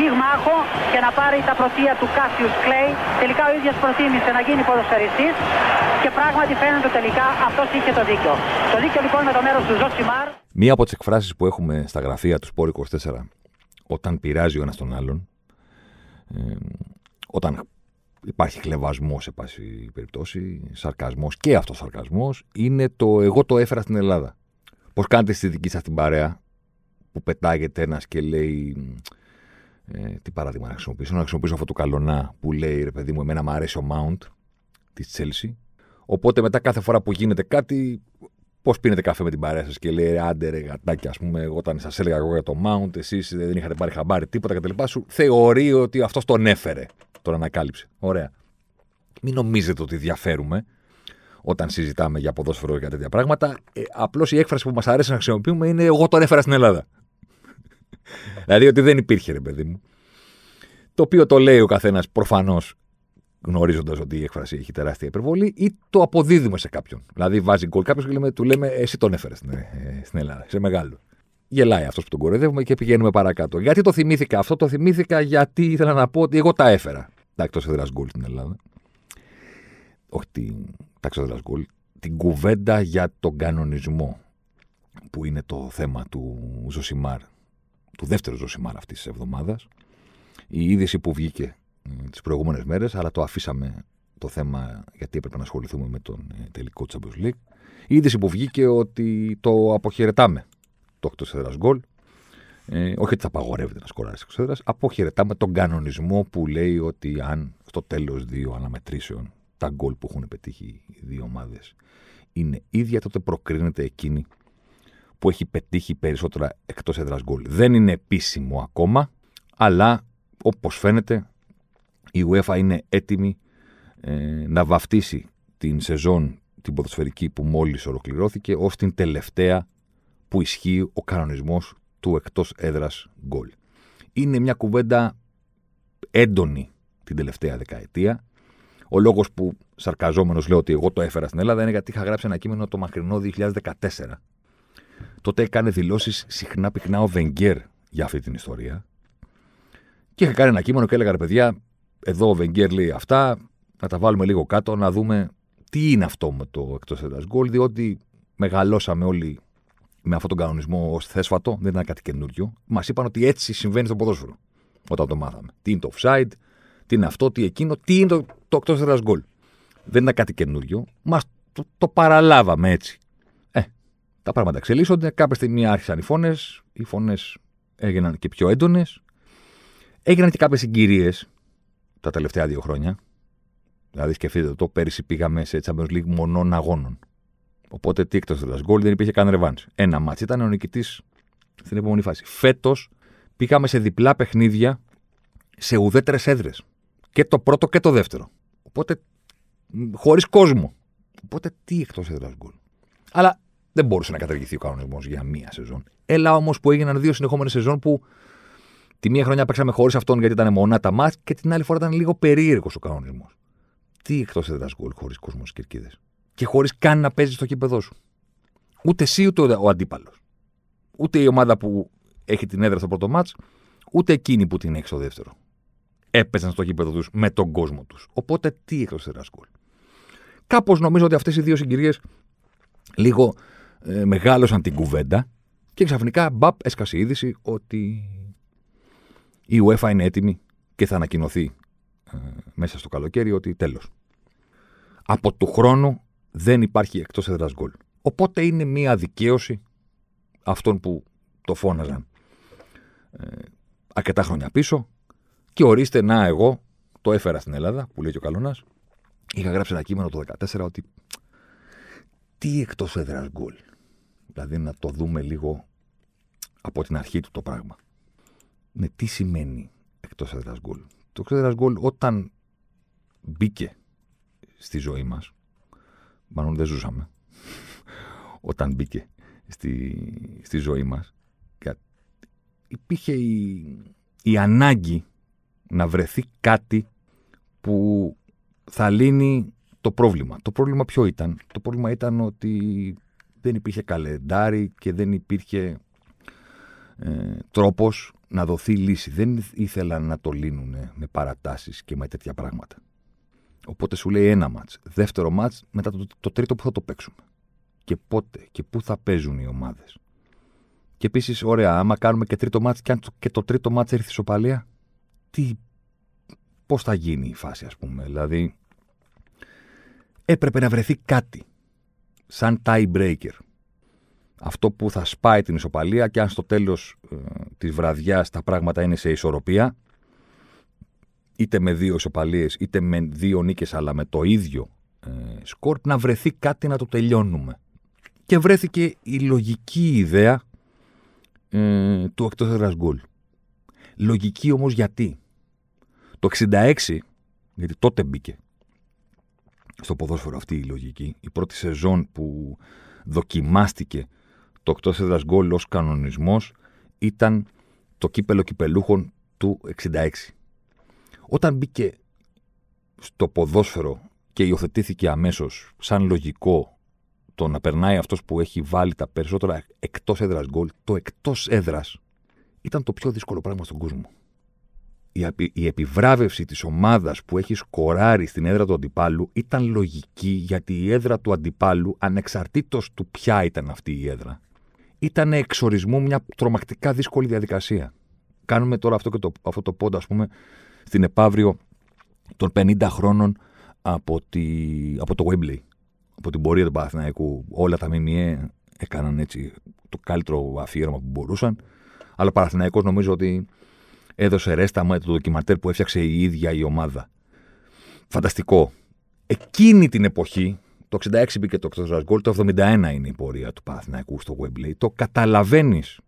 πυγμάχο και να πάρει τα πρωτεία του Κάσιους Κλέη. Τελικά ο ίδιος προτίμησε να γίνει ποδοσφαιριστής και πράγματι φαίνεται τελικά αυτός είχε το δίκιο. Το δίκιο λοιπόν με το μέρος του Ζοσιμάρ. Μία από τις εκφράσεις που έχουμε στα γραφεία του Sport 24 όταν πειράζει ο ένας τον άλλον, ε, όταν υπάρχει χλευασμός εν πάση περιπτώσει, σαρκασμός και αυτοσαρκασμό, είναι το εγώ το έφερα στην Ελλάδα. Πώς κάνετε στη δική σας την παρέα που πετάγεται ένας και λέει ε, τι παράδειγμα να χρησιμοποιήσω. Να χρησιμοποιήσω αυτό το καλονά που λέει ρε παιδί μου, εμένα μου αρέσει ο Mount της Chelsea. Οπότε μετά κάθε φορά που γίνεται κάτι, πώς πίνετε καφέ με την παρέα σας και λέει άντε ρε γατάκι, ας πούμε, όταν σας έλεγα εγώ για το Mount, εσείς δεν είχατε πάρει χαμπάρι τίποτα κτλ. Σου θεωρεί ότι αυτός τον έφερε, τον ανακάλυψε. Ωραία. Μην νομίζετε ότι διαφέρουμε όταν συζητάμε για ποδόσφαιρο και τέτοια πράγματα. Ε, Απλώς η έκφραση που μας αρέσει να χρησιμοποιούμε είναι Εγώ τον έφερα στην Ελλάδα δηλαδή ότι δεν υπήρχε, ρε παιδί μου. Το οποίο το λέει ο καθένας προφανώς γνωρίζοντας ότι η έκφραση έχει τεράστια υπερβολή, ή το αποδίδουμε σε κάποιον. Δηλαδή βάζει γκολ κάποιος και λέμε, του λέμε Εσύ τον έφερες στην, ε, στην Ελλάδα, σε μεγάλο. Γελάει αυτός που τον κοροϊδεύουμε και πηγαίνουμε παρακάτω. Γιατί το θυμήθηκα αυτό, το θυμήθηκα γιατί ήθελα να πω ότι εγώ τα έφερα. Τα εκτός έδρας γκολ στην Ελλάδα. Όχι την, τα εκτός έδρας γκολ. Την κουβέντα για τον κανονισμό που είναι το θέμα του Ζωσιμάρ του δεύτερου ζωσιμάρα αυτής της εβδομάδας. Η είδηση που βγήκε ε, τις προηγούμενες μέρες, αλλά το αφήσαμε το θέμα γιατί έπρεπε να ασχοληθούμε με τον ε, τελικό Champions League. Η είδηση που βγήκε ότι το αποχαιρετάμε το 8 έδρα γκολ. Ε, όχι ότι θα απαγορεύεται να σκοράρει εκτό έδρα. Αποχαιρετάμε τον κανονισμό που λέει ότι αν στο τέλος δύο αναμετρήσεων τα γκολ που έχουν πετύχει οι δύο ομάδες είναι ίδια, τότε προκρίνεται εκείνη που έχει πετύχει περισσότερα εκτός έδρας γκολ. Δεν είναι επίσημο ακόμα, αλλά όπως φαίνεται η UEFA είναι έτοιμη ε, να βαφτίσει την σεζόν την ποδοσφαιρική που μόλις ολοκληρώθηκε ως την τελευταία που ισχύει ο κανονισμός του εκτός έδρας γκολ. Είναι μια κουβέντα έντονη την τελευταία δεκαετία. Ο λόγος που σαρκαζόμενος λέω ότι εγώ το έφερα στην Ελλάδα είναι γιατί είχα γράψει ένα κείμενο το μακρινό 2014 Τότε έκανε δηλώσεις συχνά πυκνά ο Βενγκέρ για αυτή την ιστορία. Και είχα κάνει ένα κείμενο και έλεγα ρε παιδιά, εδώ ο Βενγκέρ λέει αυτά, να τα βάλουμε λίγο κάτω, να δούμε τι είναι αυτό με το εκτός έδρα γκολ, διότι μεγαλώσαμε όλοι με αυτόν τον κανονισμό ως θέσφατο, δεν ήταν κάτι καινούριο. Μας είπαν ότι έτσι συμβαίνει στο ποδόσφαιρο όταν το μάθαμε. Τι είναι το offside, τι είναι αυτό, τι εκείνο, τι είναι το, το εκτός έδρα γκολ. Δεν ήταν κάτι καινούριο. Μας το, το παραλάβαμε έτσι τα πράγματα εξελίσσονται. Κάποια στιγμή άρχισαν οι φωνές. Οι φωνές έγιναν και πιο έντονες. Έγιναν και κάποιες συγκυρίες τα τελευταία δύο χρόνια. Δηλαδή, σκεφτείτε το, πέρυσι πήγαμε σε Champions League μονών αγώνων. Οπότε τι εκτός έδρα γκολ δεν υπήρχε καν ρεβάν. Ένα μάτσο ήταν ο νικητής στην επόμενη φάση. Φέτος πήγαμε σε διπλά παιχνίδια σε ουδέτερες έδρες. Και το πρώτο και το δεύτερο. Οπότε χωρίς κόσμο. Οπότε τι εκτός έδρας γκολ. Αλλά δεν μπορούσε να καταργηθεί ο κανονισμός για μία σεζόν. Έλα όμως που έγιναν δύο συνεχόμενες σεζόν που τη μία χρονιά παίξαμε χωρίς αυτόν γιατί ήταν μονά τα μάτς και την άλλη φορά ήταν λίγο περίεργος ο κανονισμός. Τι εκτός έδρα γκολ χωρίς κόσμο στις κερκίδες; Και χωρίς καν να παίζεις στο κήπεδό σου. Ούτε εσύ ούτε ο αντίπαλος. Ούτε η ομάδα που έχει την έδρα στο πρώτο μάτς, ούτε εκείνη που την έχει στο δεύτερο. Έπαιζαν στο κήπεδο τους με τον κόσμο τους. Οπότε τι εκτός έδρα γκολ. Κάπως νομίζω ότι αυτές οι δύο συγκυρίε λίγο ε, μεγάλωσαν την κουβέντα και ξαφνικά μπαπ έσκασε η είδηση ότι η UEFA είναι έτοιμη και θα ανακοινωθεί ε, μέσα στο καλοκαίρι ότι τέλος. Από του χρόνου δεν υπάρχει εκτός έδρας γκολ. Οπότε είναι μία δικαίωση αυτών που το φώναζαν ε, αρκετά χρόνια πίσω και ορίστε να εγώ το έφερα στην Ελλάδα που λέει και ο Καλώνας είχα γράψει ένα κείμενο το 2014 ότι τι εκτός έδρας γκολ Δηλαδή να το δούμε λίγο από την αρχή του το πράγμα. Ναι, τι σημαίνει εκτός έδρα γκολ; Το εκτό έδρα γκολ όταν μπήκε στη ζωή μας, μάλλον δεν ζούσαμε, όταν μπήκε στη, στη ζωή μας, υπήρχε η, η ανάγκη να βρεθεί κάτι που θα λύνει το πρόβλημα. Το πρόβλημα ποιο ήταν; Το πρόβλημα ήταν ότι δεν υπήρχε καλεντάρι και δεν υπήρχε ε, τρόπος να δοθεί λύση. Δεν ήθελαν να το λύνουν με παρατάσεις και με τέτοια πράγματα. Οπότε σου λέει ένα μάτς. Δεύτερο μάτς, μετά το, το τρίτο που θα το παίξουμε. Και πότε και πού θα παίζουν οι ομάδες. Και επίσης, ωραία, άμα κάνουμε και τρίτο μάτς και αν και το τρίτο μάτς έρθει σοπαλία, τι, πώς θα γίνει η φάση ας πούμε. Δηλαδή, έπρεπε να βρεθεί κάτι σαν tie breaker. Αυτό που θα σπάει την ισοπαλία και αν στο τέλος ε, της βραδιάς τα πράγματα είναι σε ισορροπία, είτε με δύο ισοπαλίες είτε με δύο νίκες αλλά με το ίδιο ε, σκορ, να βρεθεί κάτι να το τελειώνουμε. Και βρέθηκε η λογική ιδέα ε, του εκτός έδρας γκολ. Λογική όμως γιατί. Το 66, γιατί τότε μπήκε στο ποδόσφαιρο αυτή η λογική, η πρώτη σεζόν που δοκιμάστηκε το εκτός έδρας γκολ ως κανονισμός ήταν το κύπελο κυπελούχων του 66. Όταν μπήκε στο ποδόσφαιρο και υιοθετήθηκε αμέσως σαν λογικό το να περνάει αυτός που έχει βάλει τα περισσότερα εκτός έδρας γκολ, το εκτός έδρας ήταν το πιο δύσκολο πράγμα στον κόσμο. Η, η επιβράβευση της ομάδας που έχει σκοράρει στην έδρα του αντιπάλου ήταν λογική γιατί η έδρα του αντιπάλου, ανεξαρτήτως του ποια ήταν αυτή η έδρα, ήταν εξορισμού μια τρομακτικά δύσκολη διαδικασία. Κάνουμε τώρα αυτό, και το, αυτό το πόντα, ας πούμε, στην επαύριο των 50 χρόνων από, τη, από το Wembley από την πορεία του Παναθηναϊκού όλα τα ΜΜΕ έκαναν έτσι το καλύτερο αφιέρωμα που μπορούσαν. Αλλά ο Παναθηναϊκός νομίζω ότι έδωσε ρέστα με το ντοκιματέρ που έφτιαξε η ίδια η ομάδα. Φανταστικό. Εκείνη την εποχή, το 66 μπήκε το εκτός γκολ, το 71 είναι η πορεία του Παναθηναϊκού στο Wembley. Το καταλαβαίνεις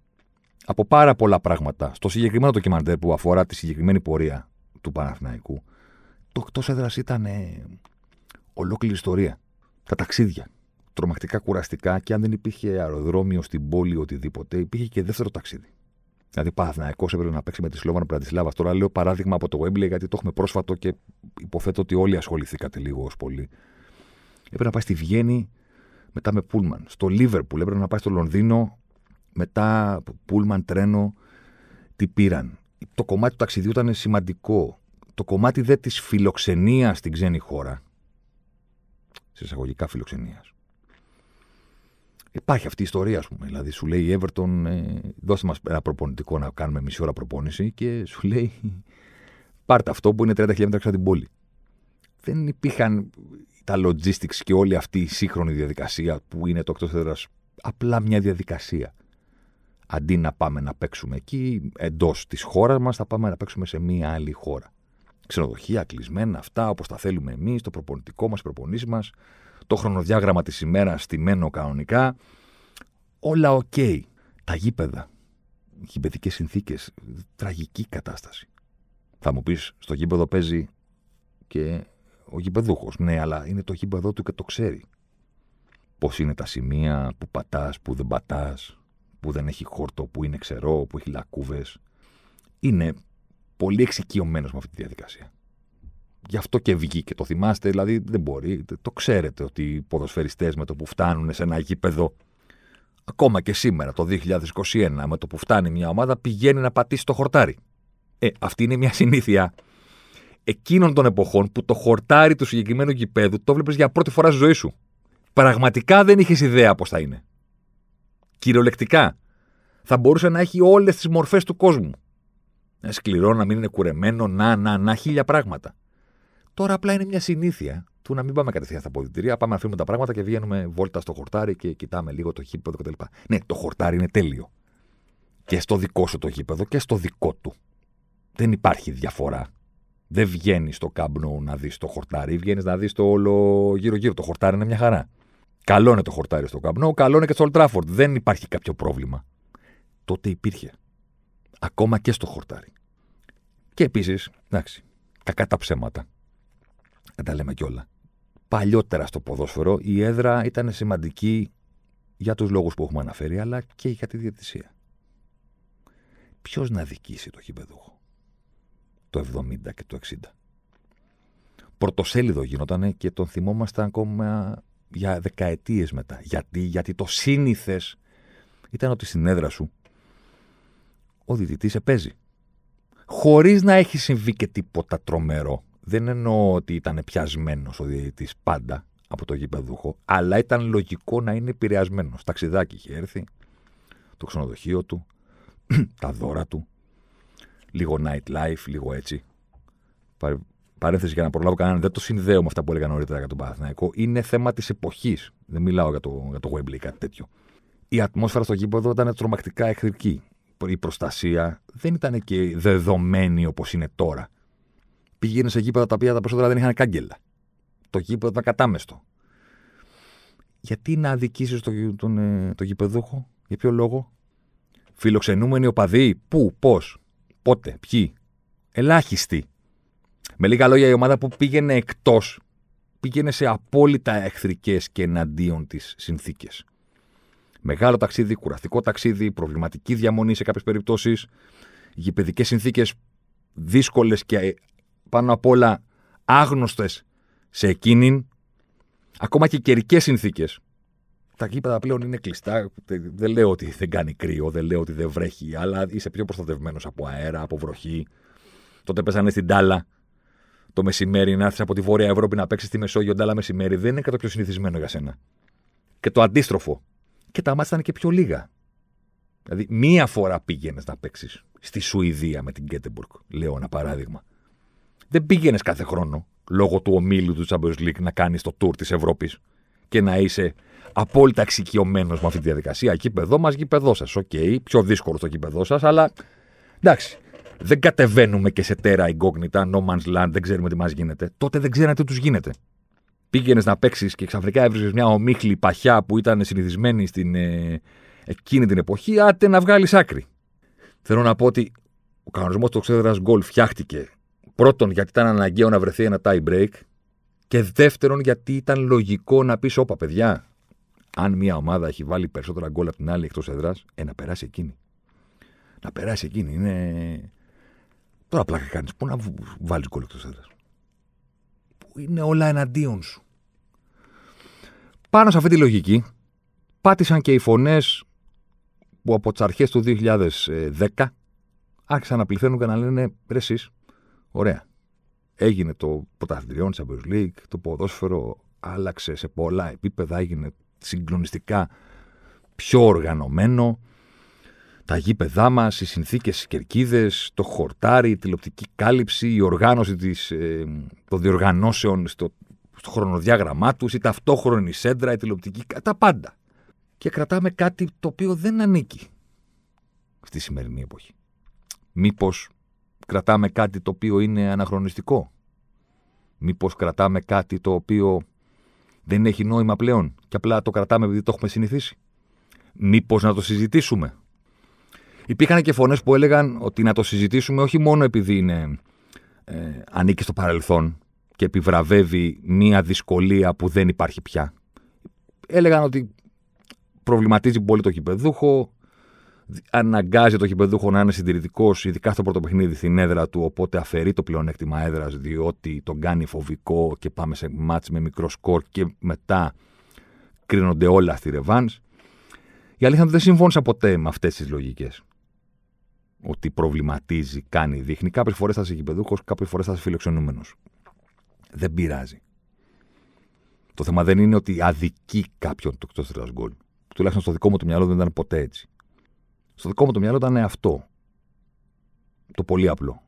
από πάρα πολλά πράγματα στο συγκεκριμένο ντοκιμαντέρ που αφορά τη συγκεκριμένη πορεία του Παναθηναϊκού. Το εκτός έδρας ήταν ολόκληρη ιστορία τα ταξίδια. Τρομακτικά κουραστικά και αν δεν υπήρχε αεροδρόμιο στην πόλη οτιδήποτε, υπήρχε και δεύτερο ταξίδι. Δηλαδή, Παναθυναϊκό έπρεπε να παίξει με τη Σλόβαν Πρατισλάβας. Τώρα λέω παράδειγμα από το Wembley, γιατί το έχουμε πρόσφατο και υποθέτω ότι όλοι ασχοληθήκατε λίγο ως πολύ. Έπρεπε να πάει στη Βιέννη μετά με Πούλμαν. Στο Λίβερπουλ έπρεπε να πάει στο Λονδίνο μετά Πούλμαν, τρένο. Τι πήραν. Το κομμάτι του ταξιδιού ήταν σημαντικό. Το κομμάτι δε της φιλοξενίας στην ξένη χώρα σε εισαγωγικά φιλοξενίας. Υπάρχει αυτή η ιστορία, ας πούμε. Δηλαδή, σου λέει η Everton, ε, δώστε μας ένα προπονητικό να κάνουμε μισή ώρα προπόνηση και σου λέει, πάρτε αυτό που είναι 30 χιλιόμετρα έξω από την πόλη. Δεν υπήρχαν τα logistics και όλη αυτή η σύγχρονη διαδικασία που είναι το εκτός έδρας. Απλά μια διαδικασία. Αντί να πάμε να παίξουμε εκεί εντός της χώρας μας, θα πάμε να παίξουμε σε μια άλλη χώρα ξενοδοχεία κλεισμένα, αυτά όπως τα θέλουμε εμείς, το προπονητικό μας, οι προπονήσεις μας, το χρονοδιάγραμμα της ημέρας στημένο κανονικά. Όλα οκ. Τα γήπεδα. Γηπεδικές συνθήκες. Τραγική κατάσταση. Θα μου πεις, στο γήπεδο παίζει και ο γηπεδούχος. Ναι, αλλά είναι το γήπεδό του και το ξέρει. Πώς είναι τα σημεία που πατάς, που δεν πατάς, που δεν έχει χόρτο, που είναι ξερό, που έχει λακκούβες. Είναι πολύ εξοικειωμένος με αυτή τη διαδικασία. Γι' αυτό και βγήκε. Το θυμάστε, δηλαδή δεν μπορεί. Το ξέρετε ότι οι ποδοσφαιριστές με το που φτάνουν σε ένα γήπεδο, ακόμα και σήμερα το 2021, με το που φτάνει μια ομάδα, πηγαίνει να πατήσει το χορτάρι. Ε, αυτή είναι μια συνήθεια εκείνων των εποχών που το χορτάρι του συγκεκριμένου γηπέδου το βλέπεις για πρώτη φορά στη ζωή σου. Πραγματικά δεν είχες ιδέα πώς θα είναι. Κυριολεκτικά. Θα μπορούσε να έχει όλες τις μορφές του κόσμου σκληρό, να μην είναι κουρεμένο, να, να, να, χίλια πράγματα. Τώρα απλά είναι μια συνήθεια του να μην πάμε κατευθείαν στα ποδητηρία, πάμε να αφήνουμε τα πράγματα και βγαίνουμε βόλτα στο χορτάρι και κοιτάμε λίγο το γήπεδο κτλ. Ναι, το χορτάρι είναι τέλειο. Και στο δικό σου το γήπεδο και στο δικό του. Δεν υπάρχει διαφορά. Δεν βγαίνει στο κάμπνο να δεις το χορτάρι, βγαίνεις να δεις το όλο γύρω-γύρω. Το χορτάρι είναι μια χαρά. Καλό είναι το χορτάρι στο κάμπνο, καλό είναι και στο Ολτράφορντ. Δεν υπάρχει κάποιο πρόβλημα. Τότε υπήρχε ακόμα και στο χορτάρι. Και επίσης, εντάξει, κακά τα ψέματα. Δεν τα λέμε κιόλα. παλιότερα στο ποδόσφαιρο η έδρα ήταν σημαντική για τους λόγους που έχουμε αναφέρει, αλλά και για τη διαιτησία. Ποιος να δικήσει το γηπεδούχο το 70 και το 60. Πρωτοσέλιδο γινόταν και τον θυμόμασταν ακόμα για δεκαετίες μετά. Γιατί, γιατί το σύνηθες ήταν ότι στην έδρα σου ο διδυτής επέζει. Χωρίς να έχει συμβεί και τίποτα τρομερό. Δεν εννοώ ότι ήταν πιασμένος ο διαιτητής πάντα από το γηπεδούχο, αλλά ήταν λογικό να είναι επηρεασμένος. Ταξιδάκι είχε έρθει, το ξενοδοχείο του, τα δώρα του, λίγο nightlife, λίγο έτσι. Παρένθεση για να προλάβω κανέναν, δεν το συνδέω με αυτά που έλεγα νωρίτερα για τον Παναθηναϊκό. Είναι θέμα της εποχής. Δεν μιλάω για το, για το Wembley ή κάτι τέτοιο. Η ατμόσφαιρα στο γήπεδο ήταν τρομακτικά εχθρική. Η προστασία δεν ήταν και δεδομένη όπως είναι τώρα. Πήγαινε σε γήπεδα τα οποία τα περισσότερα δεν είχαν κάγκελα. Το γήπεδο ήταν κατάμεστο. Γιατί να αδικήσεις τον, τον, ε, το γηπεδούχο, για ποιο λόγο; Φιλοξενούμενοι οπαδοί, πού, πώς, πότε, ποιοι; Ελάχιστοι. Με λίγα λόγια, η ομάδα που πήγαινε εκτός πήγαινε σε απόλυτα εχθρικές και εναντίον της συνθήκες. Μεγάλο ταξίδι, κουραστικό ταξίδι, προβληματική διαμονή σε κάποιες περιπτώσεις, γηπαιδικές συνθήκες δύσκολες και πάνω απ' όλα άγνωστες σε εκείνην, ακόμα και καιρικές συνθήκες. Τα γήπεδα πλέον είναι κλειστά. Δεν λέω ότι δεν κάνει κρύο, δεν λέω ότι δεν βρέχει, αλλά είσαι πιο προστατευμένος από αέρα, από βροχή. Τότε πέσανε στην τάλα το μεσημέρι να έρθεις από τη Βόρεια Ευρώπη να παίξεις στη Μεσόγειο ντάλα μεσημέρι. Δεν είναι κάτι πιο συνηθισμένο για σένα. Και το αντίστροφο. Και τα μάτια ήταν και πιο λίγα. Δηλαδή, μία φορά πήγαινες να παίξεις στη Σουηδία με την Γκέτεμπουργκ, λέω ένα παράδειγμα. Δεν πήγαινες κάθε χρόνο λόγω του ομίλου του Champions League να κάνεις το tour της Ευρώπης και να είσαι απόλυτα εξοικειωμένος με αυτή τη διαδικασία. Γήπεδό μας, γήπεδό σας. Οκ, okay, πιο δύσκολο το γήπεδό σας, αλλά εντάξει. Δεν κατεβαίνουμε και σε terra incognita, no man's land, δεν ξέρουμε τι μας γίνεται. Τότε δεν ξέρετε τι τους γίνεται. Πήγαινες να παίξεις και ξαφνικά έβρισκες μια ομίχλη παχιά που ήταν συνηθισμένη στην ε, εκείνη την εποχή, άντε να βγάλεις άκρη. Θέλω να πω ότι ο κανονισμός του εκτός έδρας γκολ φτιάχτηκε Πρώτον, γιατί ήταν αναγκαίο να βρεθεί ένα tie break. Και δεύτερον, γιατί ήταν λογικό να πεις: Όπα, παιδιά, αν μια ομάδα έχει βάλει περισσότερα γκολ από την άλλη εκτός έδρας, ε, να περάσει εκείνη. Να περάσει εκείνη. Είναι. Τώρα πλάκα κάνεις. Πού να βάλεις γκολ εκτός έδρας; Που είναι όλα εναντίον σου; Πάνω σε αυτή τη λογική, πάτησαν και οι φωνές που από τις αρχές του 2010 άρχισαν να πληθαίνουν και να λένε ρε εσείς, Ωραία. Έγινε το πρωταθλητριόν τη Champions League, το ποδόσφαιρο άλλαξε σε πολλά επίπεδα, έγινε συγκλονιστικά πιο οργανωμένο. Τα γήπεδά μας, οι συνθήκες οι κερκίδες, το χορτάρι, η τηλεοπτική κάλυψη, η οργάνωση της, ε, των διοργανώσεων στο, στο χρονοδιάγραμμά τους, η ταυτόχρονη σέντρα, η τηλεοπτική. τα πάντα. Και κρατάμε κάτι το οποίο δεν ανήκει στη σημερινή εποχή. Μήπως κρατάμε κάτι το οποίο είναι αναχρονιστικό; Μήπως κρατάμε κάτι το οποίο δεν έχει νόημα πλέον και απλά το κρατάμε επειδή το έχουμε συνηθίσει. Μήπως να το συζητήσουμε; Υπήρχαν και φωνές που έλεγαν ότι να το συζητήσουμε όχι μόνο επειδή είναι, ε, ανήκει στο παρελθόν και επιβραβεύει μία δυσκολία που δεν υπάρχει πια. Έλεγαν ότι προβληματίζει πολύ το κυπεδούχο, αναγκάζει το γηπεδούχο να είναι συντηρητικός, ειδικά στο πρώτο παιχνίδι στην έδρα του, οπότε αφαιρεί το πλεονέκτημα έδρας, διότι τον κάνει φοβικό και πάμε σε μάτς με μικρό σκορ και μετά κρίνονται όλα στη ρεβάνς. Η αλήθεια είναι ότι δεν συμφώνησα ποτέ με αυτές τις λογικές. Ότι προβληματίζει, κάνει, δείχνει. Κάποιες φορές θα είσαι γηπεδούχο, κάποιες φορές θα είσαι φιλοξενούμενος. Δεν πειράζει. Το θέμα δεν είναι ότι αδικεί κάποιον το εκτός γκολ. Τουλάχιστον στο δικό μου το μυαλό δεν ήταν ποτέ έτσι. Στο δικό μου το μυαλό ήταν αυτό. Το πολύ απλό.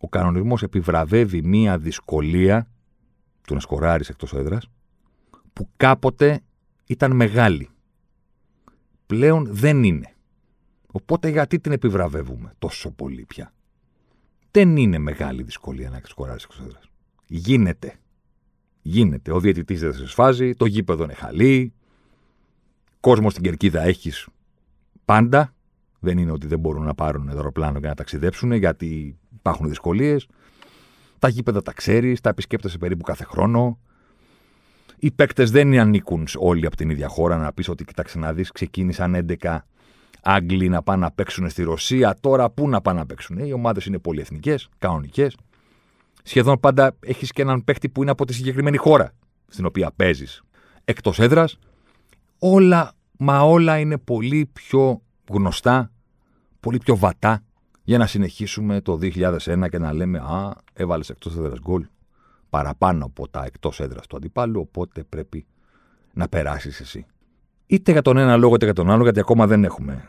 Ο κανονισμός επιβραβεύει μία δυσκολία του να σκοράρεις εκτός έδρας που κάποτε ήταν μεγάλη. Πλέον δεν είναι. Οπότε γιατί την επιβραβεύουμε τόσο πολύ πια; Δεν είναι μεγάλη δυσκολία να σκοράρεις εκτός έδρας. Γίνεται. Γίνεται. Ο διαιτητής δεν σε σφάζει, το γήπεδο είναι χαλή, κόσμος στην κερκίδα έχεις πάντα. Δεν είναι ότι δεν μπορούν να πάρουν αεροπλάνο και να ταξιδέψουν γιατί υπάρχουν δυσκολίες. Τα γήπεδα τα ξέρεις, τα επισκέπτεσαι περίπου κάθε χρόνο. Οι παίκτες δεν ανήκουν όλοι από την ίδια χώρα. Να πεις ότι κοιτάξτε να δεις, ξεκίνησαν 11 Άγγλοι να πάνε να παίξουν στη Ρωσία. Τώρα πού να πάνε να παίξουν. Οι ομάδες είναι πολυεθνικές, κανονικές. Σχεδόν πάντα έχεις και έναν παίκτη που είναι από τη συγκεκριμένη χώρα στην οποία παίζεις. Εκτός έδρας. Όλα, μα όλα είναι πολύ πιο γνωστά, πολύ πιο βατά για να συνεχίσουμε το 2001 και να λέμε Α, έβαλες εκτός έδρας γκολ παραπάνω από τα εκτός έδρας του αντιπάλου, οπότε πρέπει να περάσεις εσύ. Είτε για τον ένα λόγο είτε για τον άλλο, γιατί ακόμα δεν έχουμε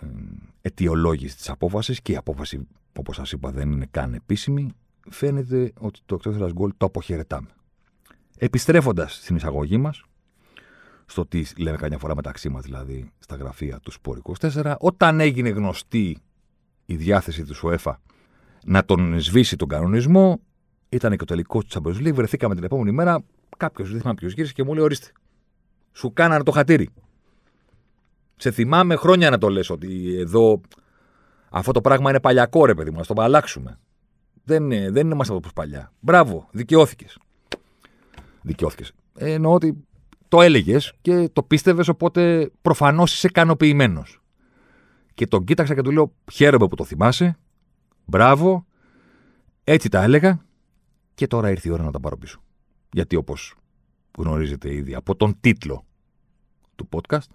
ε, αιτιολόγηση της απόφασης και η απόφαση, όπως σας είπα, δεν είναι καν επίσημη. Φαίνεται ότι το εκτός έδρας γκολ το αποχαιρετάμε. Επιστρέφοντας στην εισαγωγή μας, στο τι λέμε καμιά φορά μεταξύ μας, δηλαδή στα γραφεία του Σπόρ 24, όταν έγινε γνωστή η διάθεση του ΣΟΕΦΑ να τον σβήσει τον κανονισμό, ήταν και ο τελικός του Champions League. Βρεθήκαμε την επόμενη μέρα. Κάποιος, δεν θυμάμαι ποιο γύρισε και μου λέει: Ορίστε, σου κάνανε το χατήρι. Σε θυμάμαι χρόνια να το λες ότι εδώ αυτό το πράγμα είναι παλιακό ρε παιδί μου, να το αλλάξουμε. Δεν, είναι, δεν είμαστε όπως παλιά. Μπράβο, δικαιώθηκες. Δικαιώθηκες. Ε, εννοώ ότι το έλεγες και το πίστευες, οπότε προφανώς είσαι ικανοποιημένος. Και τον κοίταξα και του λέω: Χαίρομαι που το θυμάσαι. Μπράβο. Έτσι τα έλεγα. Και τώρα ήρθε η ώρα να τα πάρω πίσω. Γιατί όπως γνωρίζετε ήδη από τον τίτλο του podcast,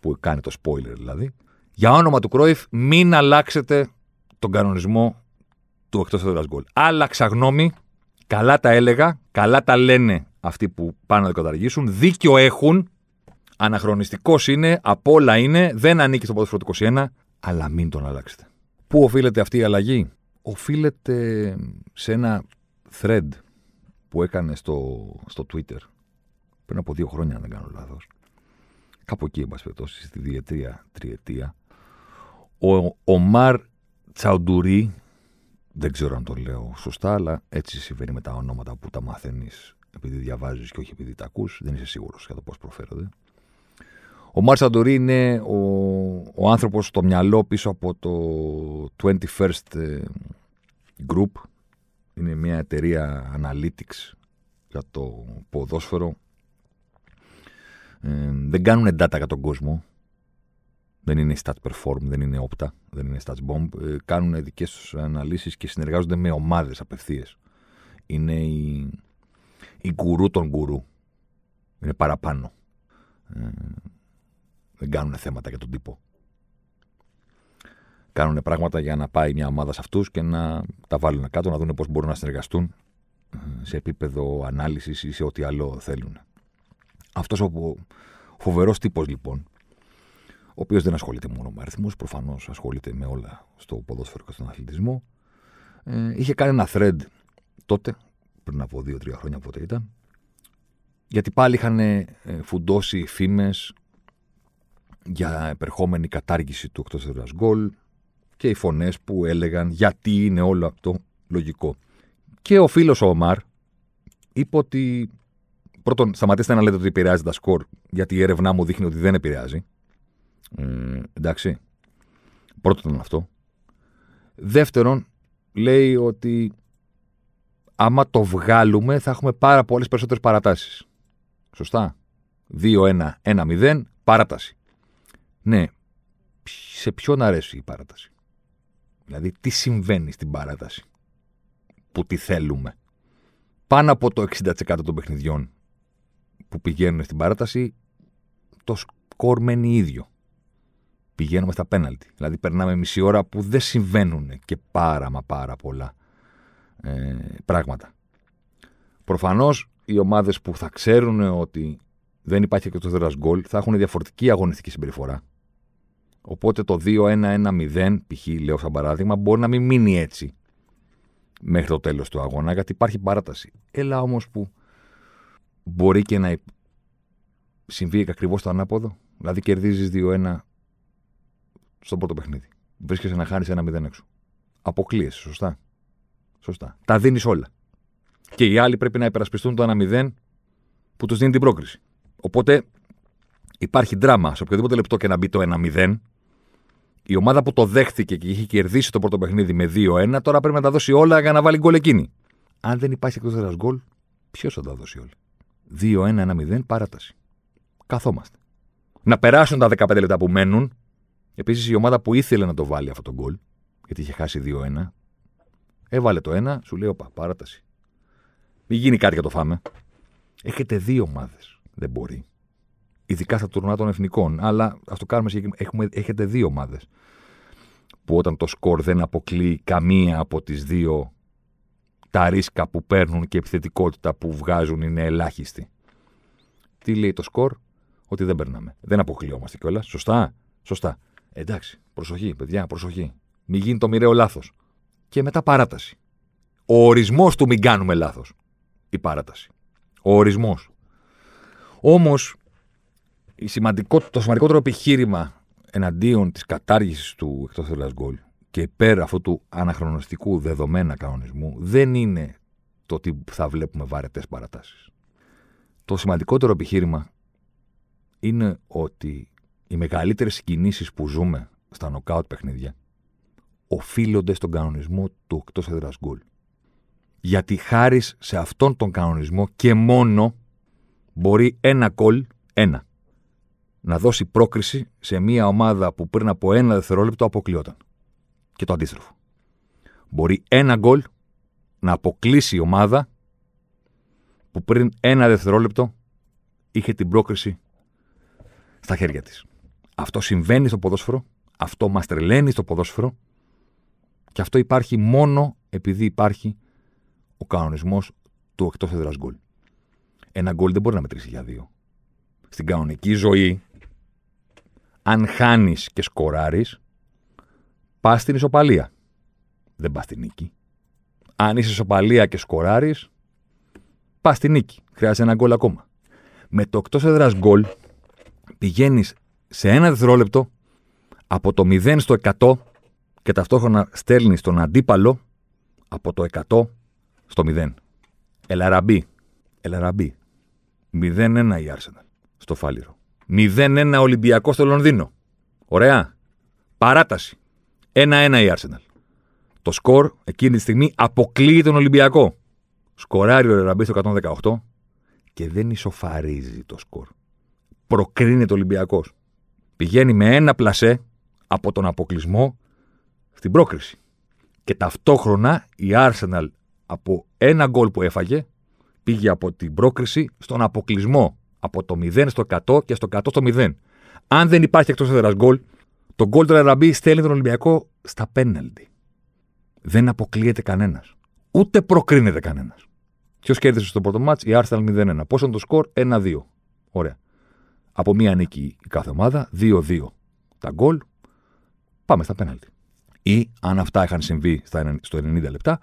που κάνει το spoiler δηλαδή, για όνομα του Κρόιφ μην αλλάξετε τον κανονισμό του εκτός έδρας γκολ. Άλλαξα γνώμη, καλά τα έλεγα, καλά τα λένε αυτοί που πάνε να το καταργήσουν, δίκιο έχουν, αναχρονιστικός είναι, απ' όλα είναι, δεν ανήκει στο ποδόσφαιρο 21, αλλά μην τον αλλάξετε. Πού οφείλεται αυτή η αλλαγή, οφείλεται σε ένα thread που έκανε στο, στο Twitter πριν από δύο χρόνια, αν δεν κάνω λάθος. Κάπου εκεί, εν πάση στη διετρία, τριετία. Ο Ομάρ Τσαουντουρί, δεν ξέρω αν το λέω σωστά, αλλά έτσι συμβαίνει με τα ονόματα που τα μαθαίνεις επειδή διαβάζεις και όχι επειδή τα ακούς. Δεν είσαι σίγουρος για το πώς προφέρονται. Ο Μάρ Τσαουντουρί είναι ο, ο άνθρωπος στο μυαλό πίσω από το 21st ε, Group. Είναι μια εταιρεία analytics για το ποδόσφαιρο ε, δεν κάνουν data για τον κόσμο. Δεν είναι stats perform, δεν είναι opta, δεν είναι stats bomb. Ε, κάνουν δικές τους αναλύσεις και συνεργάζονται με ομάδες απευθείας. Είναι η, η γκουρού των γκουρού. Είναι παραπάνω. Ε, δεν κάνουν θέματα για τον τύπο. Κάνουν πράγματα για να πάει μια ομάδα σε αυτούς και να τα βάλουν κάτω, να δουν πώς μπορούν να συνεργαστούν ε, σε επίπεδο ανάλυσης ή σε ό,τι άλλο θέλουν. Αυτός ο φοβερός τύπος λοιπόν, ο οποίος δεν ασχολείται μόνο με αριθμούς, προφανώς ασχολείται με όλα στο ποδόσφαιρο και στον αθλητισμό, ε, είχε κάνει ένα thread τότε, πριν από δύο-τρία χρόνια πότε ήταν, γιατί πάλι είχαν ε, φουντώσει φήμες για επερχόμενη κατάργηση του εκτός έδρας γκολ και οι φωνές που έλεγαν γιατί είναι όλο αυτό λογικό. Και ο φίλος ο Ομάρ είπε ότι Πρώτον, σταματήστε να λέτε ότι επηρεάζει τα σκορ, γιατί η έρευνά μου δείχνει ότι δεν επηρεάζει. Ε, εντάξει. Πρώτον αυτό. Δεύτερον, λέει ότι άμα το βγάλουμε θα έχουμε πάρα πολλές περισσότερες παρατάσεις. Σωστά. 2-1, 1-0, παράταση. Ναι. Σε ποιον αρέσει η παράταση; Δηλαδή, τι συμβαίνει στην παράταση που τη θέλουμε; Πάνω από το 60% των παιχνιδιών που πηγαίνουν στην παράταση, το σκορ μένει ίδιο. Πηγαίνουμε στα πέναλτι. Δηλαδή περνάμε μισή ώρα που δεν συμβαίνουν και πάρα μα πάρα πολλά ε, πράγματα. Προφανώς οι ομάδες που θα ξέρουν ότι δεν υπάρχει και το δέρας γκολ θα έχουν διαφορετική αγωνιστική συμπεριφορά. Οπότε το 2-1-1-0, π.χ. λέω σαν παράδειγμα, μπορεί να μην μείνει έτσι μέχρι το τέλος του αγώνα, γιατί υπάρχει παράταση. Έλα όμως που μπορεί και να συμβεί ακριβώς το ανάποδο. Δηλαδή κερδίζεις 2-1 στο πρώτο παιχνίδι. Βρίσκεσαι να χάνεις ένα 0 έξω. Αποκλείεσαι, σωστά. Σωστά. Τα δίνεις όλα. Και οι άλλοι πρέπει να υπερασπιστούν το 1-0 που τους δίνει την πρόκριση. Οπότε υπάρχει δράμα σε οποιοδήποτε λεπτό και να μπει το 1-0. Η ομάδα που το δέχθηκε και είχε κερδίσει το πρώτο παιχνίδι με 2-1, τώρα πρέπει να τα δώσει όλα για να βάλει γκολ εκείνη. Αν δεν υπάρχει εκτός γκολ, ποιος θα τα δώσει όλα 2-1-1-0 παράταση. Καθόμαστε. Να περάσουν τα 15 λεπτά που μένουν. Επίσης η ομάδα που ήθελε να το βάλει αυτό το γκολ, γιατί είχε χάσει 2-1, έβαλε το 1, σου λέει: Οπα, παράταση. Μην γίνει κάτι για το φάμε. Έχετε δύο ομάδες. Δεν μπορεί. Ειδικά στα τουρνά των εθνικών. Αλλά ας το κάνουμε έχουμε, έχετε δύο ομάδες. Που όταν το σκορ δεν αποκλείει καμία από τις δύο, τα ρίσκα που παίρνουν και η επιθετικότητα που βγάζουν είναι ελάχιστη. Τι λέει το σκορ, ότι δεν περνάμε. Δεν αποκλειόμαστε κιόλας. Σωστά; Σωστά. Εντάξει. Προσοχή, παιδιά, προσοχή. Μην γίνει το μοιραίο λάθος. Και μετά παράταση. Ο ορισμός του μην κάνουμε λάθος. Η παράταση. Ο ορισμός. Όμως, το σημαντικότερο επιχείρημα εναντίον της κατάργησης του εκτό έδρα γκολ και υπέρ αυτού του αναχρονιστικού δεδομένα κανονισμού δεν είναι το ότι θα βλέπουμε βαρετές παρατάσεις. Το σημαντικότερο επιχείρημα είναι ότι οι μεγαλύτερες κινήσεις που ζούμε στα νοκάουτ παιχνίδια οφείλονται στον κανονισμό του εκτός έδρας γκολ. Γιατί χάρη σε αυτόν τον κανονισμό και μόνο μπορεί ένα γκολ, ένα, να δώσει πρόκριση σε μια ομάδα που πριν από ένα δευτερόλεπτο αποκλειόταν. Και το αντίστροφο. Μπορεί ένα γκολ να αποκλείσει η ομάδα που πριν ένα δευτερόλεπτο είχε την πρόκριση στα χέρια της. Αυτό συμβαίνει στο ποδόσφαιρο, αυτό μας τρελαίνει στο ποδόσφαιρο και αυτό υπάρχει μόνο επειδή υπάρχει ο κανονισμός του εκτός έδρας γκολ. Ένα γκολ δεν μπορεί να μετρήσει για δύο. Στην κανονική ζωή, αν χάνεις και σκοράρεις, πας στην ισοπαλία. Δεν πας στην νίκη. Αν είσαι ισοπαλία και σκοράρεις, πας στην νίκη. Χρειάζεται ένα γκολ ακόμα. Με το εκτός έδρας γκολ πηγαίνεις σε ένα δευτερόλεπτο από το 0 στο 100 και ταυτόχρονα στέλνει τον αντίπαλο από το 100 στο 0. Ελαραμπή. Ελαραμπή. 0-1 η Arsenal στο Φάληρο. 0-1 Ολυμπιακός στο Λονδίνο. Ωραία. Παράταση. 1-1 η Arsenal. Το σκορ εκείνη τη στιγμή αποκλείει τον Ολυμπιακό. Σκοράρει ο Ελαραμπή στο 118 και δεν ισοφαρίζει το σκορ προκρίνεται ο Ολυμπιακός. Πηγαίνει με ένα πλασέ από τον αποκλεισμό στην πρόκριση. Και ταυτόχρονα η Arsenal από ένα γκολ που έφαγε πήγε από την πρόκριση στον αποκλεισμό. Από το 0 στο 100 και στο 100 στο 0. Αν δεν υπάρχει εκτός έδρας γκολ, το γκολ του Αραμπή στέλνει τον Ολυμπιακό στα πέναλτι. Δεν αποκλείεται κανένας. Ούτε προκρίνεται κανένας. Ποιος κέρδισε στο πρώτο μάτς, η Arsenal 0-1. Πόσο είναι το σκορ, 1-2. Ωραία από μία νίκη η κάθε ομάδα, 2-2 τα γκολ, πάμε στα πέναλτι. Ή αν αυτά είχαν συμβεί στο 90 λεπτά,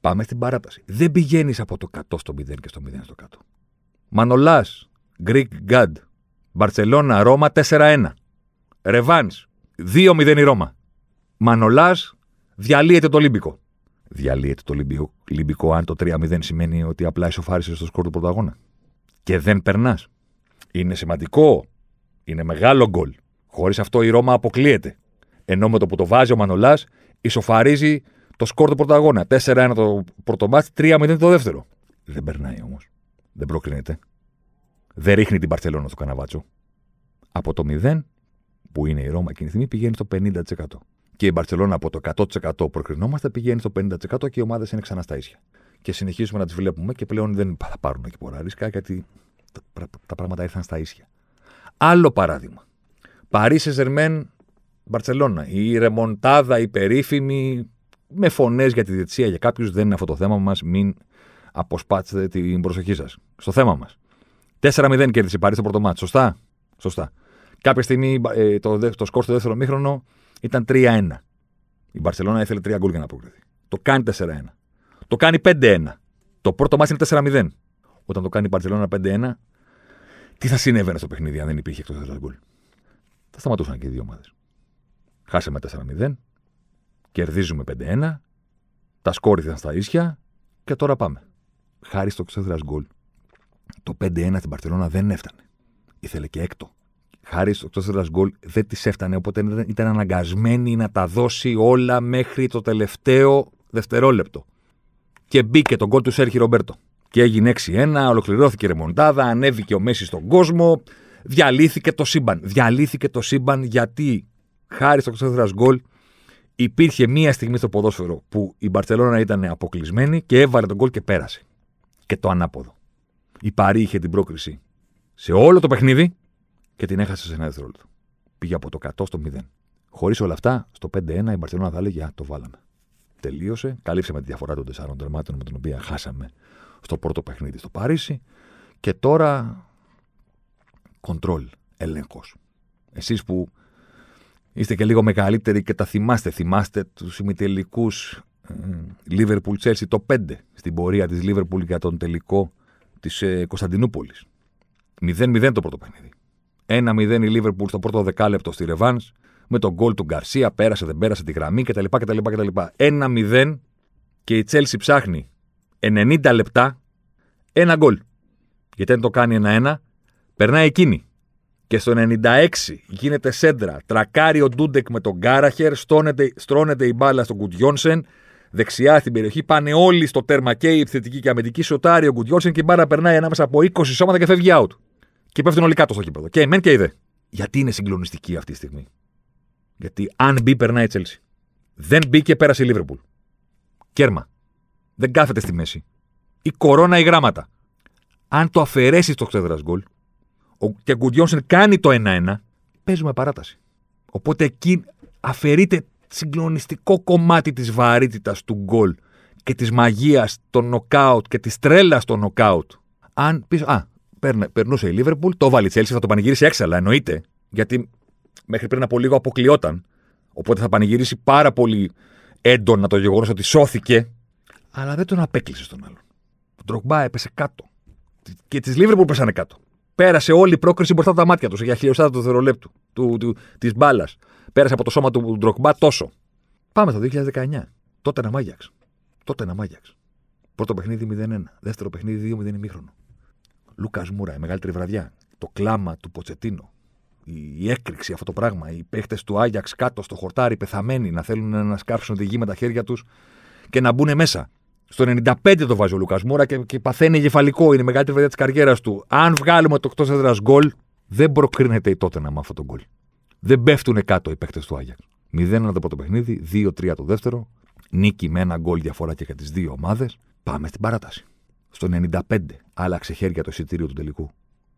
πάμε στην παράταση. Δεν πηγαίνεις από το 100 στο 0 και στο 0 στο 100. Μανολάς, Greek God, Μπαρσελόνα, Ρώμα 4-1. Ρεβάνς, 2-0 η Ρώμα. Μανολάς, διαλύεται το Ολύμπικο. Διαλύεται το Ολύμπικο αν το 3-0 σημαίνει ότι απλά ισοφάρισε στο σκορ του πρωταγώνα. Και δεν περνάς. Είναι σημαντικό. Είναι μεγάλο γκολ. Χωρίς αυτό η Ρώμα αποκλείεται. Ενώ με το που το βάζει ο Μανολάς, ισοφαρίζει το σκορ του πρωταγώνα. 4-1 το πρώτο μάτι, 3-0 το δεύτερο. Δεν περνάει όμως. Δεν προκρίνεται. Δεν ρίχνει την Παρσελόνα στο καναβάτσο. Από το 0, που είναι η Ρώμα εκείνη τη στιγμή, πηγαίνει στο 50%. Και η Μπαρσελόνα από το 100% προκρινόμαστε πηγαίνει στο 50% και οι ομάδες είναι ξανά στα ίσια. Και συνεχίζουμε να τις βλέπουμε και πλέον δεν θα πάρουν και πολλά ρίσκα γιατί τα πράγματα ήρθαν στα ίσια. Άλλο παράδειγμα. Παρίσι Ζερμέν, Μπαρσελόνα. Η ρεμοντάδα, η περίφημη, με φωνές για τη διετησία για κάποιους δεν είναι αυτό το θέμα μας. Μην αποσπάτσετε την προσοχή σας. Στο θέμα μας. 4-0 κέρδισε η Παρίσι το πρώτο Σωστά; Σωστά. Κάποια στιγμή ε, το, το σκορ στο δεύτερο μήχρονο ήταν 3-1. Η Μπαρσελόνα ήθελε 3 γκολ για να αποκριθεί. Το κάνει 4-1. Το κάνει 5-1. Το πρώτο μάτι είναι 4-0 όταν το κάνει η Μπαρσελόνα 5-1, τι θα συνέβαινε στο παιχνίδι αν δεν υπήρχε εκτός έδρας γκολ; Θα σταματούσαν και οι δύο ομάδες. Χάσαμε 4-0, κερδίζουμε 5-1, τα σκόρ ήταν στα ίσια και τώρα πάμε. Χάρη στο εκτό έδρα γκολ. Το 5-1 στην Μπαρσελόνα δεν έφτανε. Ήθελε και έκτο. Χάρη στο εκτό έδρα γκολ δεν της έφτανε, οπότε ήταν αναγκασμένη να τα δώσει όλα μέχρι το τελευταίο δευτερόλεπτο. Και μπήκε τον γκολ του Σέρχη Ρομπέρτο Και έγινε 6-1, ολοκληρώθηκε η ρεμοντάδα, ανέβηκε ο Μέση στον κόσμο, διαλύθηκε το σύμπαν. Διαλύθηκε το σύμπαν γιατί χάρη στο 24 γκολ υπήρχε μία στιγμή στο ποδόσφαιρο που η Μπαρσελόνα ήταν αποκλεισμένη και έβαλε τον γκολ και πέρασε. Και το ανάποδο. Η Παρή είχε την πρόκριση σε όλο το παιχνίδι και την έχασε σε ένα δευτερόλεπτο. Πήγε από το 100 στο 0. Χωρίς όλα αυτά, στο 5-1 η Μπαρσελόνα θα έλεγε: το βάλαμε. Τελείωσε. Καλύψαμε τη διαφορά των τεσσάρων τερμάτων με την οποία χάσαμε στο πρώτο παιχνίδι στο Παρίσι. Και τώρα. Κοντρόλ, έλεγχος. Εσείς που είστε και λίγο μεγαλύτεροι και τα θυμάστε, θυμάστε τους ημιτελικούς Λίβερπουλ Chelsea το 5 στην πορεία της Λίβερπουλ για τον τελικό της ε, Κωνσταντινούπολης. 0-0 το πρώτο παιχνίδι. 1-0 η Λίβερπουλ στο πρώτο δεκάλεπτο στη Ρεβάν με τον γκολ του Γκαρσία, πέρασε, δεν πέρασε τη γραμμή κτλ. κτλ, κτλ. 1-0 και η Τσέλσι ψάχνει 90 λεπτά ένα γκολ. Γιατί αν το κάνει 1-1, περνάει εκείνη. Και στο 96 γίνεται σέντρα. Τρακάρει ο Ντούντεκ με τον Γκάραχερ, στρώνεται η μπάλα στον Κουτιόνσεν. Δεξιά στην περιοχή πάνε όλοι στο τέρμα και η επιθετική και αμυντική σωτάρει ο Κουτιόνσεν και η μπάλα περνάει ανάμεσα από 20 σώματα και φεύγει out. Και πέφτουν όλοι κάτω στο κήπεδο. Και εμένα και η δε. Γιατί είναι συγκλονιστική αυτή τη στιγμή; Γιατί αν μπει, περνάει η Τσέλση. Δεν μπήκε, πέρασε η Λίβερπουλ. Κέρμα. Δεν κάθεται στη μέση. Η κορώνα, η γράμματα. Αν το αφαιρέσεις το ξέδρας γκολ και ο Γκουντιόνσεν κάνει το 1-1, παίζουμε παράταση. Οπότε εκεί αφαιρείται συγκλονιστικό κομμάτι της βαρύτητας του γκολ και της μαγείας των νοκάουτ και της τρέλας των νοκάουτ. Αν πεις, Α, περνούσε η Λίβερπουλ, το βάλει η Τσέλση, θα το πανηγυρίσει έξαλα, εννοείται. Γιατί μέχρι πριν από λίγο αποκλειόταν. Οπότε θα πανηγυρίσει πάρα πολύ έντονα το γεγονός ότι σώθηκε. Αλλά δεν τον απέκλεισε τον άλλον. Ο Ντρογμπά έπεσε κάτω. Και της Λίβερπουλ πέσανε κάτω. Πέρασε όλη η πρόκριση μπροστά από τα μάτια τους για χιλιοστάτα του δευτερολέπτου του, του, της μπάλας. Πέρασε από το σώμα του Ντρογμπά τόσο. Πάμε το 2019. Τότε ένα Μάγιαξ. Τότε ένα Μάγιαξ. Πρώτο παιχνίδι 0-1. Δεύτερο παιχνίδι 2-0 ημίχρονο. Λούκας Μούρα, η μεγαλύτερη βραδιά. Το κλάμα του Ποτσετίνο η έκρηξη αυτό το πράγμα. Οι παίχτες του Άγιαξ κάτω στο χορτάρι, πεθαμένοι, να θέλουν να σκάψουν τη γη με τα χέρια τους και να μπουν μέσα. Στο 95 το βάζει ο Λουκάς Μούρα και, και παθαίνει εγκεφαλικό. Είναι η μεγαλύτερη βέβαια της καριέρας του. Αν βγάλουμε το εκτός έδρας γκολ, δεν προκρίνεται η τότε να με αυτό το γκολ. Δεν πέφτουν κάτω οι παίχτε του Άγιαξ. 0-1 το πρώτο παιχνίδι, 2-3 το δεύτερο. Νίκη με ένα γκολ διαφορά και για τις δύο ομάδες. Πάμε στην παράταση. Στο 95 άλλαξε χέρια το εισιτήριο του τελικού.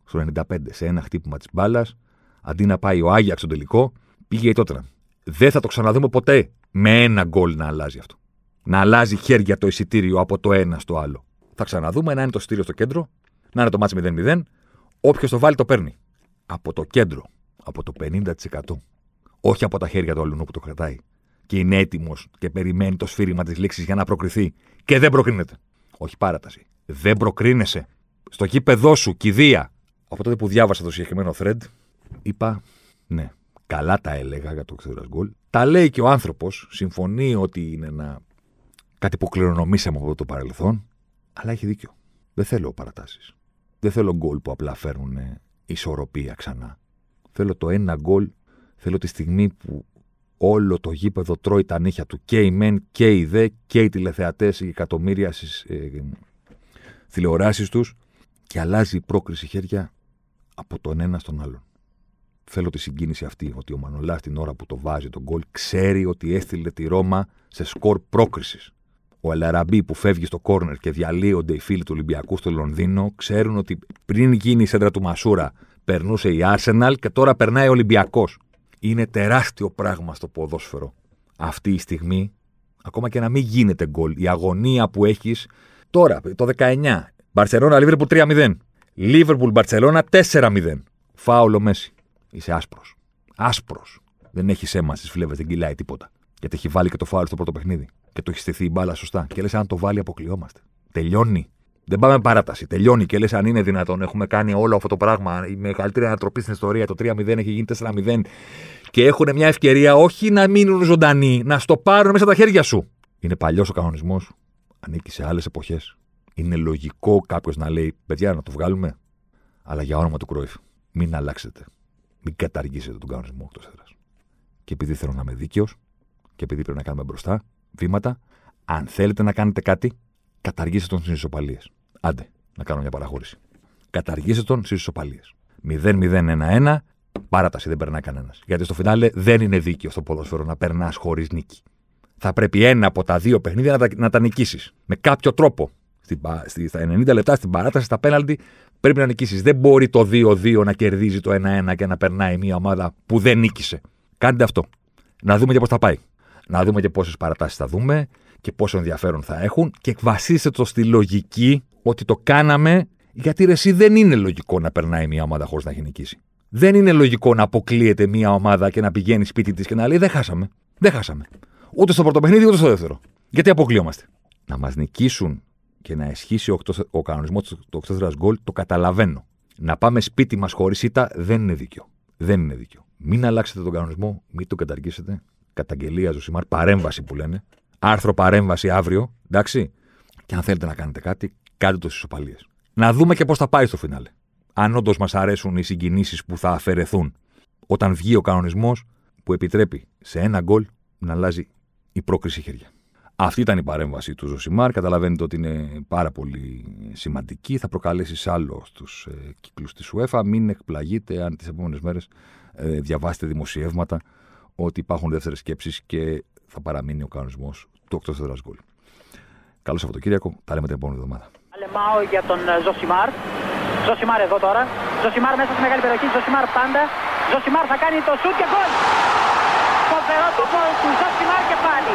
Στο 95 σε ένα χτύπημα της μπάλας αντί να πάει ο Άγιαξ στο τελικό, πήγε η Τότρα. Δεν θα το ξαναδούμε ποτέ με ένα γκολ να αλλάζει αυτό. Να αλλάζει χέρια το εισιτήριο από το ένα στο άλλο. Θα ξαναδούμε να είναι το εισιτήριο στο κέντρο, να είναι το μάτς 0-0. Όποιος το βάλει το παίρνει. Από το κέντρο. Από το 50%. Όχι από τα χέρια του αλλού που το κρατάει. Και είναι έτοιμος και περιμένει το σφύριγμα της λήξης για να προκριθεί. Και δεν προκρίνεται. Όχι παράταση. Δεν προκρίνεσαι. Στο γήπεδό σου, κηδεία. Από τότε που διάβασα το συγκεκριμένο thread, είπα ναι, καλά τα έλεγα για το ξέρω γκολ. Τα λέει και ο άνθρωπος, συμφωνεί ότι είναι ένα κάτι που κληρονομήσαμε από το παρελθόν, αλλά έχει δίκιο. Δεν θέλω παρατάσεις. Δεν θέλω γκολ που απλά φέρνουν ισορροπία ξανά. Θέλω το ένα γκολ, θέλω τη στιγμή που όλο το γήπεδο τρώει τα νύχια του και οι μεν και οι δε και οι τηλεθεατές, οι εκατομμύρια στις ε, τηλεοράσεις τους και αλλάζει η πρόκριση χέρια από τον ένα στον άλλον θέλω τη συγκίνηση αυτή, ότι ο Μανολάς την ώρα που το βάζει τον γκολ ξέρει ότι έστειλε τη Ρώμα σε σκορ πρόκρισης. Ο Ελαραμπή που φεύγει στο κόρνερ και διαλύονται οι φίλοι του Ολυμπιακού στο Λονδίνο ξέρουν ότι πριν γίνει η σέντρα του Μασούρα περνούσε η Arsenal και τώρα περνάει ο Ολυμπιακός. Είναι τεράστιο πράγμα στο ποδόσφαιρο αυτή η στιγμή, ακόμα και να μην γίνεται γκολ. Η αγωνία που έχεις τώρα, το 19. Μπαρσελόνα Λίβερπουλ 3-0. Λίβερπουλ Μπαρσελόνα 4-0. Φάουλο Μέση. Είσαι άσπρος. Άσπρος. Δεν έχεις αίμα στις φλέβες, δεν κυλάει τίποτα. Γιατί έχει βάλει και το φάουλ στο πρώτο παιχνίδι. Και το έχει στηθεί η μπάλα σωστά. Και λες, αν το βάλει, αποκλειόμαστε. Τελειώνει. Δεν πάμε παράταση. Τελειώνει και λες, αν είναι δυνατόν, έχουμε κάνει όλο αυτό το πράγμα. Η μεγαλύτερη ανατροπή στην ιστορία. Το 3-0 έχει γίνει 4-0. Και έχουν μια ευκαιρία όχι να μείνουν ζωντανοί, να στο πάρουν μέσα τα χέρια σου. Είναι παλιός ο κανονισμός. Ανήκει σε άλλες εποχές. Είναι λογικό κάποιος να λέει: Παιδιά, να το βγάλουμε. Αλλά για όνομα του Κρόιφ, μην αλλάξετε. Μην καταργήσετε τον κανονισμό εκτό έδρα. Και επειδή θέλω να είμαι δίκαιος και επειδή πρέπει να κάνουμε μπροστά βήματα, αν θέλετε να κάνετε κάτι, καταργήστε τον στις ισοπαλίες. Άντε, να κάνω μια παραχώρηση. Καταργήστε τον στις ισοπαλίες. 0-0-1-1, παράταση δεν περνάει κανένας. Γιατί στο φινάλε δεν είναι δίκαιο στο ποδόσφαιρο να περνάς χωρίς νίκη. Θα πρέπει ένα από τα δύο παιχνίδια να τα, να τα νικήσεις. Με κάποιο τρόπο. Στην, στη, στα 90 λεπτά, στην παράταση, στα πέναλτι, πρέπει να νικήσεις. Δεν μπορεί το 2-2 να κερδίζει το 1-1 και να περνάει μια ομάδα που δεν νίκησε. Κάντε αυτό. Να δούμε και πώς θα πάει. Να δούμε και πόσες παρατάσεις θα δούμε και πόσο ενδιαφέρον θα έχουν και βασίστε το στη λογική ότι το κάναμε γιατί ρε, εσύ δεν είναι λογικό να περνάει μια ομάδα χωρίς να έχει νικήσει. Δεν είναι λογικό να αποκλείεται μια ομάδα και να πηγαίνει σπίτι της και να λέει Δεν χάσαμε. Δεν χάσαμε. Ούτε στο πρώτο παιχνίδι, ούτε στο δεύτερο. Γιατί αποκλείομαστε. Να μας νικήσουν και να ισχύσει ο, ο κανονισμός του 8 γκολ, το καταλαβαίνω. Να πάμε σπίτι μας χωρίς ήττα δεν είναι δίκιο. Δεν είναι δίκιο. Μην αλλάξετε τον κανονισμό, μην τον καταργήσετε. Καταγγελία Ζωσιμάρ, παρέμβαση που λένε. Άρθρο παρέμβαση αύριο, εντάξει. Και αν θέλετε να κάνετε κάτι, κάντε το στις οπαλίες. Να δούμε και πώς θα πάει στο φινάλε. Αν όντως μας αρέσουν οι συγκινήσεις που θα αφαιρεθούν όταν βγει ο κανονισμός που επιτρέπει σε ένα γκολ να αλλάζει η πρόκριση χέρια. Αυτή ήταν η παρέμβαση του Ζωσιμάρ. Καταλαβαίνετε ότι είναι πάρα πολύ σημαντική. Θα προκαλέσεις άλλο στους ε, κύκλους της UEFA. Μην εκπλαγείτε αν τις επόμενες μέρες ε, διαβάσετε δημοσιεύματα ότι υπάρχουν δεύτερες σκέψεις και θα παραμείνει ο κανονισμός του 8 γκολ. Καλό Σαββατοκύριακο. Τα λέμε την επόμενη εβδομάδα. Αλεμάο για τον ε, Ζοσιμάρ. Ζοσιμάρ εδώ τώρα. Ζοσιμάρ μέσα στη μεγάλη περιοχή. Ζοσιμάρ πάντα. Ζοσιμάρ θα κάνει το σουτ και γκολ. Φοβερό το γκολ του Ζοσιμάρ και πάλι.